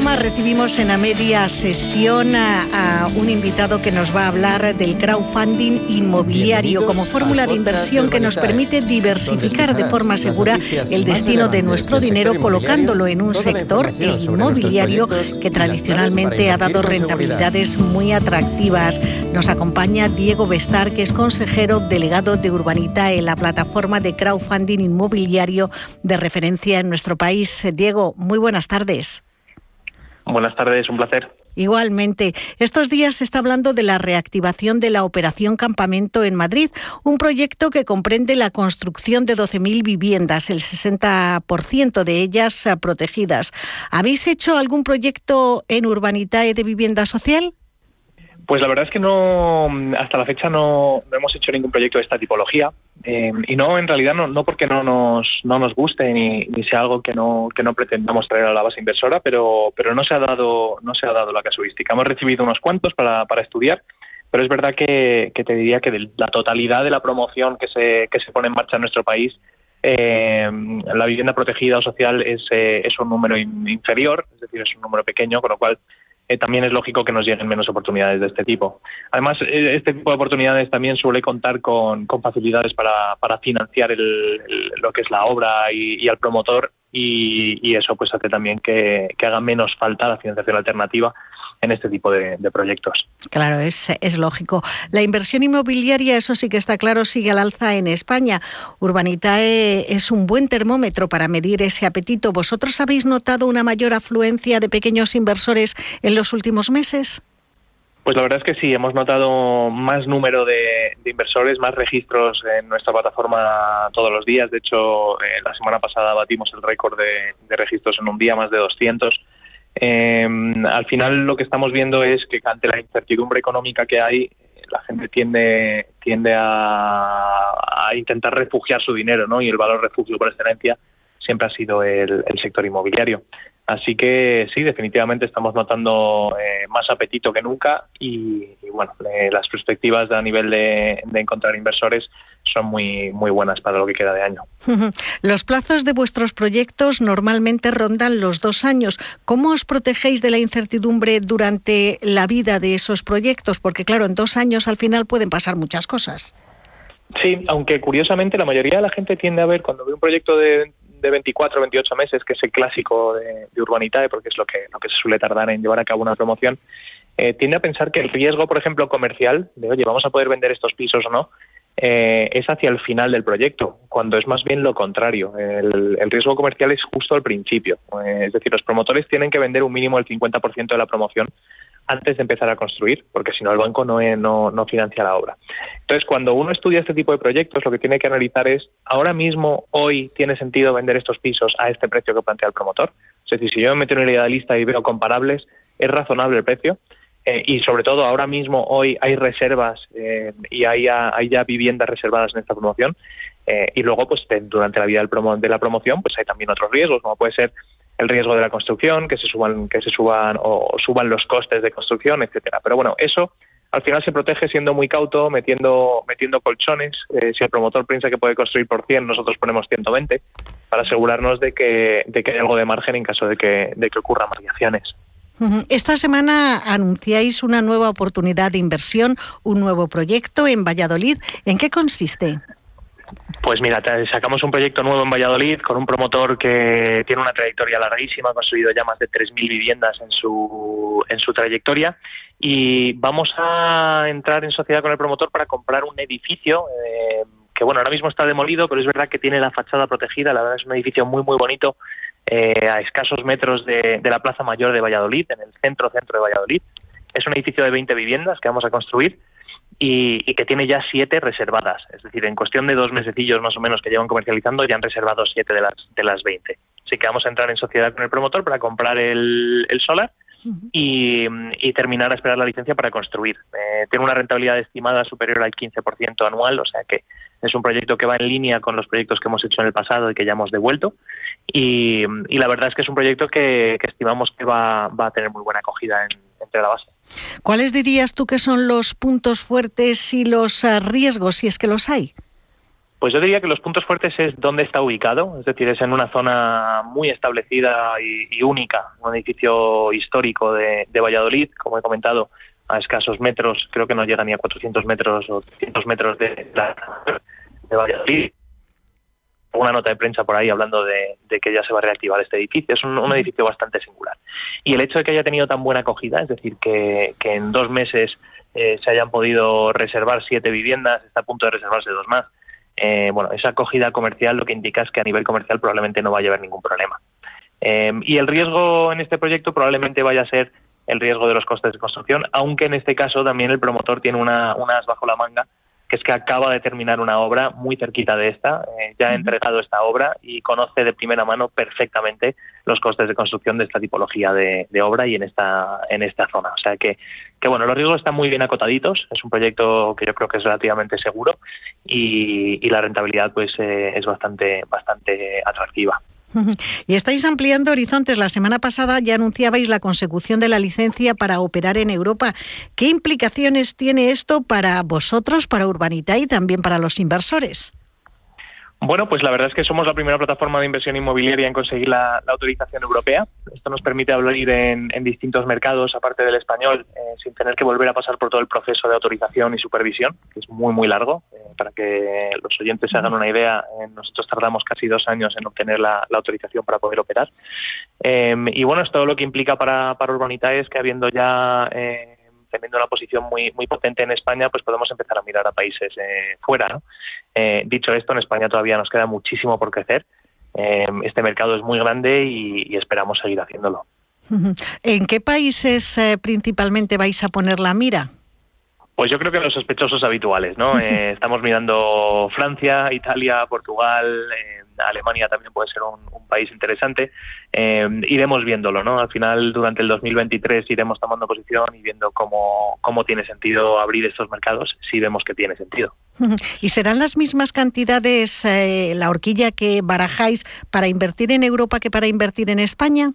más recibimos en la media sesión a, un invitado que nos va a hablar del crowdfunding inmobiliario como fórmula de inversión que nos permite diversificar de forma segura el destino de nuestro dinero colocándolo en un sector, el inmobiliario, que tradicionalmente ha dado rentabilidades muy atractivas. Nos acompaña Diego Bestar, que es consejero delegado de Urbanita en la plataforma de crowdfunding inmobiliario de referencia en nuestro país. Diego, muy buenas tardes. Buenas tardes, un placer. Igualmente, estos días se está hablando de la reactivación de la Operación Campamento en Madrid, un proyecto que comprende la construcción de 12.000 viviendas, el 60% de ellas eh, protegidas. ¿Habéis hecho algún proyecto en Urbanitae de vivienda social? Pues la verdad es que no, hasta la fecha no, hemos hecho ningún proyecto de esta tipología eh, y no, en realidad no, no porque no nos, no nos guste ni, ni, sea algo que no, que no pretendamos traer a la base inversora, pero, pero no se ha dado, no se ha dado la casuística. Hemos recibido unos cuantos para, para estudiar, pero es verdad que, que te diría que de la totalidad de la promoción que se, que se pone en marcha en nuestro país, eh, la vivienda protegida o social es, eh, es un número inferior, es decir, es un número pequeño, con lo cual eh, también es lógico que nos lleguen menos oportunidades de este tipo. Además, eh, este tipo de oportunidades también suele contar con, facilidades para, financiar lo que es la obra y, y al promotor y, eso pues hace también que, haga menos falta la financiación alternativa en este tipo de, proyectos. Claro, es, es, lógico. La inversión inmobiliaria, eso sí que está claro, sigue al alza en España. Urbanitae es un buen termómetro para medir ese apetito. ¿Vosotros habéis notado una mayor afluencia de pequeños inversores en los últimos meses? Pues la verdad es que sí, hemos notado más número de, inversores, más registros en nuestra plataforma todos los días. De hecho, eh, la semana pasada batimos el récord de, registros en un día, más de 200. Em, al final lo que estamos viendo es que ante la incertidumbre económica que hay, la gente tiende, tiende a, intentar refugiar su dinero, ¿no? Y el valor refugio por excelencia siempre ha sido el sector inmobiliario. Así que sí, definitivamente estamos notando eh, más apetito que nunca y, bueno, eh, las perspectivas a nivel de, encontrar inversores son muy, muy buenas para lo que queda de año. Los plazos de vuestros proyectos normalmente rondan los dos años. ¿Cómo os protegéis de la incertidumbre durante la vida de esos proyectos? Porque claro, en dos años al final pueden pasar muchas cosas. Sí, aunque curiosamente la mayoría de la gente tiende a ver cuando ve un proyecto de de 24 o 28 meses, que es el clásico de, de, Urbanitae, porque es lo que, lo que se suele tardar en llevar a cabo una promoción, eh, tiende a pensar que el riesgo, por ejemplo, comercial, de oye, vamos a poder vender estos pisos o no, eh, es hacia el final del proyecto, cuando es más bien lo contrario. El, el riesgo comercial es justo al principio. Eh, es decir, los promotores tienen que vender un mínimo del 50% de la promoción antes de empezar a construir, porque si no el banco no, no, no, financia la obra. Entonces, cuando uno estudia este tipo de proyectos, lo que tiene que analizar es, ahora mismo, hoy, ¿tiene sentido vender estos pisos a este precio que plantea el promotor? Es decir, si yo me meto en una lista y veo comparables, ¿es razonable el precio? Eh, y sobre todo, ahora mismo, hoy, hay reservas eh, y hay ya viviendas reservadas en esta promoción. Eh, y luego, pues durante la vida del promo de la promoción, pues hay también otros riesgos, como puede ser el riesgo de la construcción, que se suban, que se suban o suban los costes de construcción, etcétera. Pero bueno, eso al final se protege siendo muy cauto, metiendo, metiendo colchones. Eh, si el promotor piensa que puede construir por 100, nosotros ponemos 120 para asegurarnos de que, de que hay algo de margen en caso de que, de que ocurran variaciones. Esta semana anunciáis una nueva oportunidad de inversión, un nuevo proyecto en Valladolid. ¿En qué consiste? Pues mira, sacamos un proyecto nuevo en Valladolid con un promotor que tiene una trayectoria larguísima, ha construido ya más de 3.000 viviendas en su, en su trayectoria y vamos a entrar en sociedad con el promotor para comprar un edificio eh, que, bueno, ahora mismo está demolido, pero es verdad que tiene la fachada protegida, la verdad es un edificio muy, muy bonito eh, a escasos metros de, de la Plaza Mayor de Valladolid, en el centro, centro de Valladolid. Es un edificio de 20 viviendas que vamos a construir y, que tiene ya siete reservadas. Es decir, en cuestión de dos mesecillos más o menos que llevan comercializando, ya han reservado siete de las, de las 20. Así que vamos a entrar en sociedad con el promotor para comprar el, el solar y, terminar a esperar la licencia para construir. Eh, tiene una rentabilidad estimada superior al 15% anual, o sea que es un proyecto que va en línea con los proyectos que hemos hecho en el pasado y que ya hemos devuelto. Y, la verdad es que es un proyecto que, estimamos que va, va, a tener muy buena acogida entre la base. ¿Cuáles dirías tú que son los puntos fuertes y los eh, riesgos, si es que los hay? Pues yo diría que los puntos fuertes es dónde está ubicado, es decir, es en una zona muy establecida y, única, un edificio histórico de, Valladolid, como he comentado, a escasos metros, creo que no llega ni a 400 metros o 300 metros de, de Valladolid. Una nota de prensa por ahí hablando de, que ya se va a reactivar este edificio. Es un, edificio bastante singular. Y el hecho de que haya tenido tan buena acogida, es decir, que, en dos meses eh, se hayan podido reservar siete viviendas, está a punto de reservarse dos más, eh, bueno, esa acogida comercial lo que indica es que a nivel comercial probablemente no vaya a haber ningún problema. Eh, y el riesgo en este proyecto probablemente vaya a ser el riesgo de los costes de construcción, aunque en este caso también el promotor tiene una, unas bajo la manga que es que acaba de terminar una obra muy cerquita de esta, eh, ya ha entregado esta obra y conoce de primera mano perfectamente los costes de construcción de esta tipología de, obra y en esta en esta zona. O sea que, que bueno, los riesgos están muy bien acotaditos, es un proyecto que yo creo que es relativamente seguro y, la rentabilidad pues eh, es bastante bastante atractiva. Y estáis ampliando horizontes. La semana pasada ya anunciabais la consecución de la licencia para operar en Europa. ¿Qué implicaciones tiene esto para vosotros, para Urbanita y también para los inversores? Bueno, pues la verdad es que somos la primera plataforma de inversión inmobiliaria en conseguir la, autorización europea. Esto nos permite abrir en, distintos mercados, aparte del español, eh, sin tener que volver a pasar por todo el proceso de autorización y supervisión, que es muy, muy largo. Eh, para que los oyentes se hagan una idea, eh, nosotros tardamos casi dos años en obtener la, autorización para poder operar. y bueno, esto lo que implica para, para Urbanita es que habiendo ya teniendo una posición muy muy potente en España, pues podemos empezar a mirar a países eh, fuera. Eh, dicho esto, en España todavía nos queda muchísimo por crecer. Eh, este mercado es muy grande y, esperamos seguir haciéndolo. ¿En qué países principalmente vais a poner la mira? Pues yo creo que los sospechosos habituales, ¿no? estamos mirando Francia, Italia, Portugal, Alemania también puede ser un, país interesante. Eh, iremos viéndolo, ¿no? Al final, durante el 2023 iremos tomando posición y viendo cómo, cómo tiene sentido abrir estos mercados, si vemos que tiene sentido. ¿Y serán las mismas cantidades, eh, la horquilla que barajáis para invertir en Europa que para invertir en España?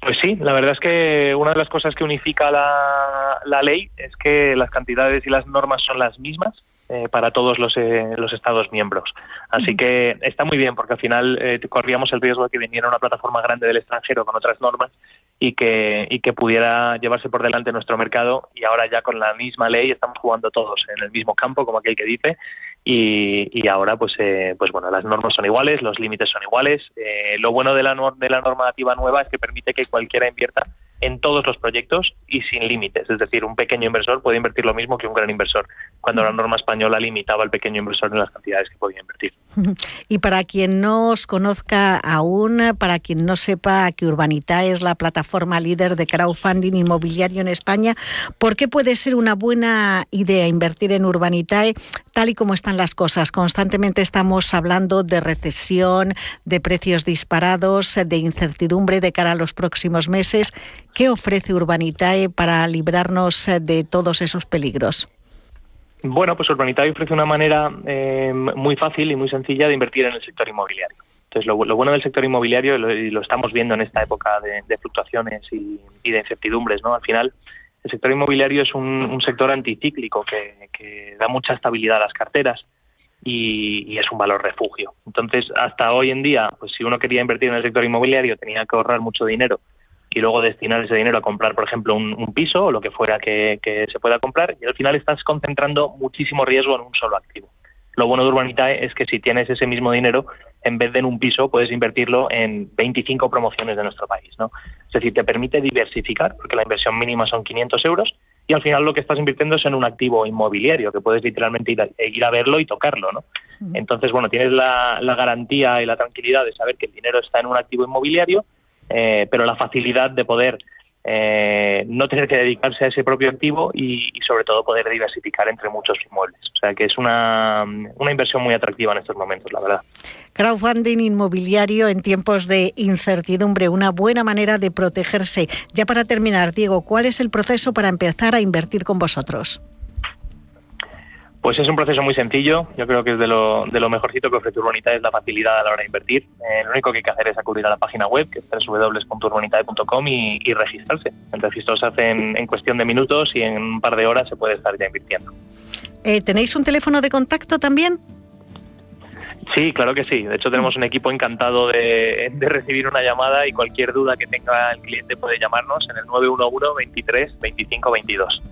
Pues sí, la verdad es que una de las cosas que unifica la, la ley es que las cantidades y las normas son las mismas eh, para todos los, eh, los Estados miembros. Así que está muy bien porque al final eh, corríamos el riesgo de que viniera una plataforma grande del extranjero con otras normas y que, y que pudiera llevarse por delante nuestro mercado y ahora ya con la misma ley estamos jugando todos en el mismo campo, como aquel que dice, y, y ahora pues, pues bueno, las normas son iguales, los límites son iguales. lo bueno de la, de la normativa nueva es que permite que cualquiera invierta en todos los proyectos y sin límites. Es decir, un pequeño inversor puede invertir lo mismo que un gran inversor, cuando la norma española limitaba al pequeño inversor en las cantidades que podía invertir. Y para quien no os conozca aún, para quien no sepa que Urbanita es la plataforma líder de crowdfunding inmobiliario en España, ¿por qué puede ser una buena idea invertir en Urbanitae tal y como están las cosas? Constantemente estamos hablando de recesión, de precios disparados, de incertidumbre de cara a los próximos meses. ¿Qué ofrece Urbanitae para librarnos eh, de todos esos peligros? Bueno, pues Urbanitae ofrece una manera eh, muy fácil y muy sencilla de invertir en el sector inmobiliario. Entonces, lo, bueno del sector inmobiliario, y lo, estamos viendo en esta época de, fluctuaciones y, de incertidumbres, ¿no? Al final, el sector inmobiliario es un, sector anticíclico que, da mucha estabilidad a las carteras y, y, es un valor refugio. Entonces, hasta hoy en día, pues si uno quería invertir en el sector inmobiliario, tenía que ahorrar mucho dinero y luego destinar ese dinero a comprar, por ejemplo, un, piso o lo que fuera que, se pueda comprar y al final estás concentrando muchísimo riesgo en un solo activo. Lo bueno de Urbanitae es que si tienes ese mismo dinero, en vez de en un piso, puedes invertirlo en 25 promociones de nuestro país. ¿no? Es decir, te permite diversificar, porque la inversión mínima son 500 euros, y al final lo que estás invirtiendo es en un activo inmobiliario, que puedes literalmente ir a, ir a verlo y tocarlo. ¿no? Entonces, bueno, tienes la garantía y la tranquilidad de saber que el dinero está en un activo inmobiliario eh, pero la facilidad de poder eh, no tener que dedicarse a ese propio activo y, sobre todo poder diversificar entre muchos inmuebles. O sea que es una, una inversión muy atractiva en estos momentos, la verdad. Crowdfunding inmobiliario en tiempos de incertidumbre, una buena manera de protegerse. Ya para terminar, Diego, ¿cuál es el proceso para empezar a invertir con vosotros? Pues es un proceso muy sencillo. Yo creo que es de lo, de lo mejorcito que ofrece Urbanitae es la facilidad a la hora de invertir. Eh, lo único que hay que hacer es acudir a la página web, que es www.urbanitae.com y, y, registrarse. El registro se hace en, cuestión de minutos y en un par de horas se puede estar ya invirtiendo. Eh, ¿Tenéis un teléfono de contacto también? Sí, claro que sí. De hecho, tenemos un equipo encantado de, recibir una llamada y cualquier duda que tenga el cliente puede llamarnos en el 911 23 25 22.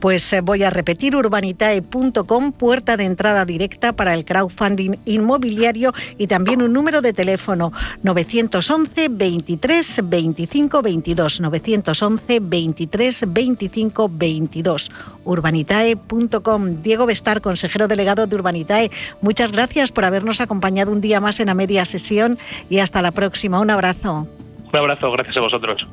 Pues eh, voy a repetir, urbanitae.com, puerta de entrada directa para el crowdfunding inmobiliario y también un número de teléfono 911 23 25 22. 911 23 25 22. Urbanitae.com. Diego Bestar, consejero delegado de Urbanitae, muchas gracias por habernos acompañado un día más en la media sesión y hasta la próxima. Un abrazo. Un abrazo, gracias a vosotros.